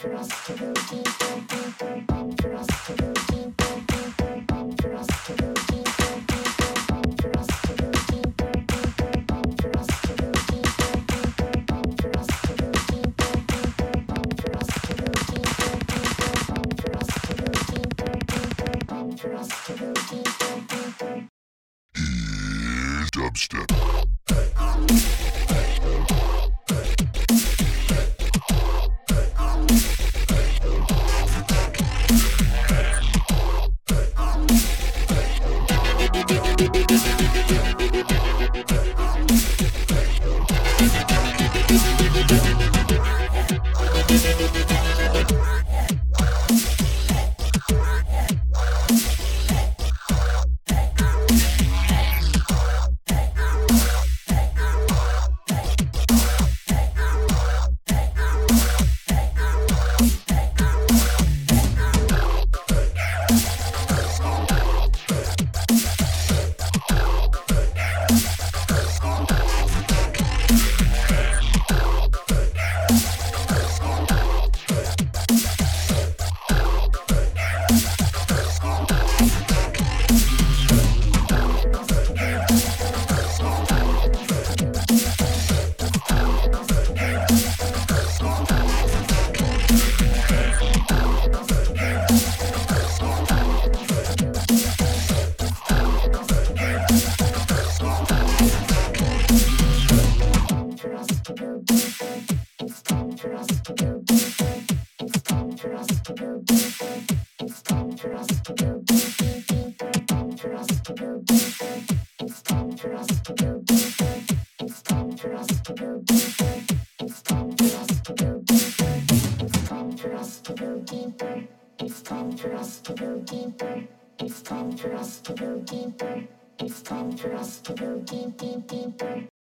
dubstep. Yeah. It's time for us to go deeper. It's time for us to go deep, deep, deeper.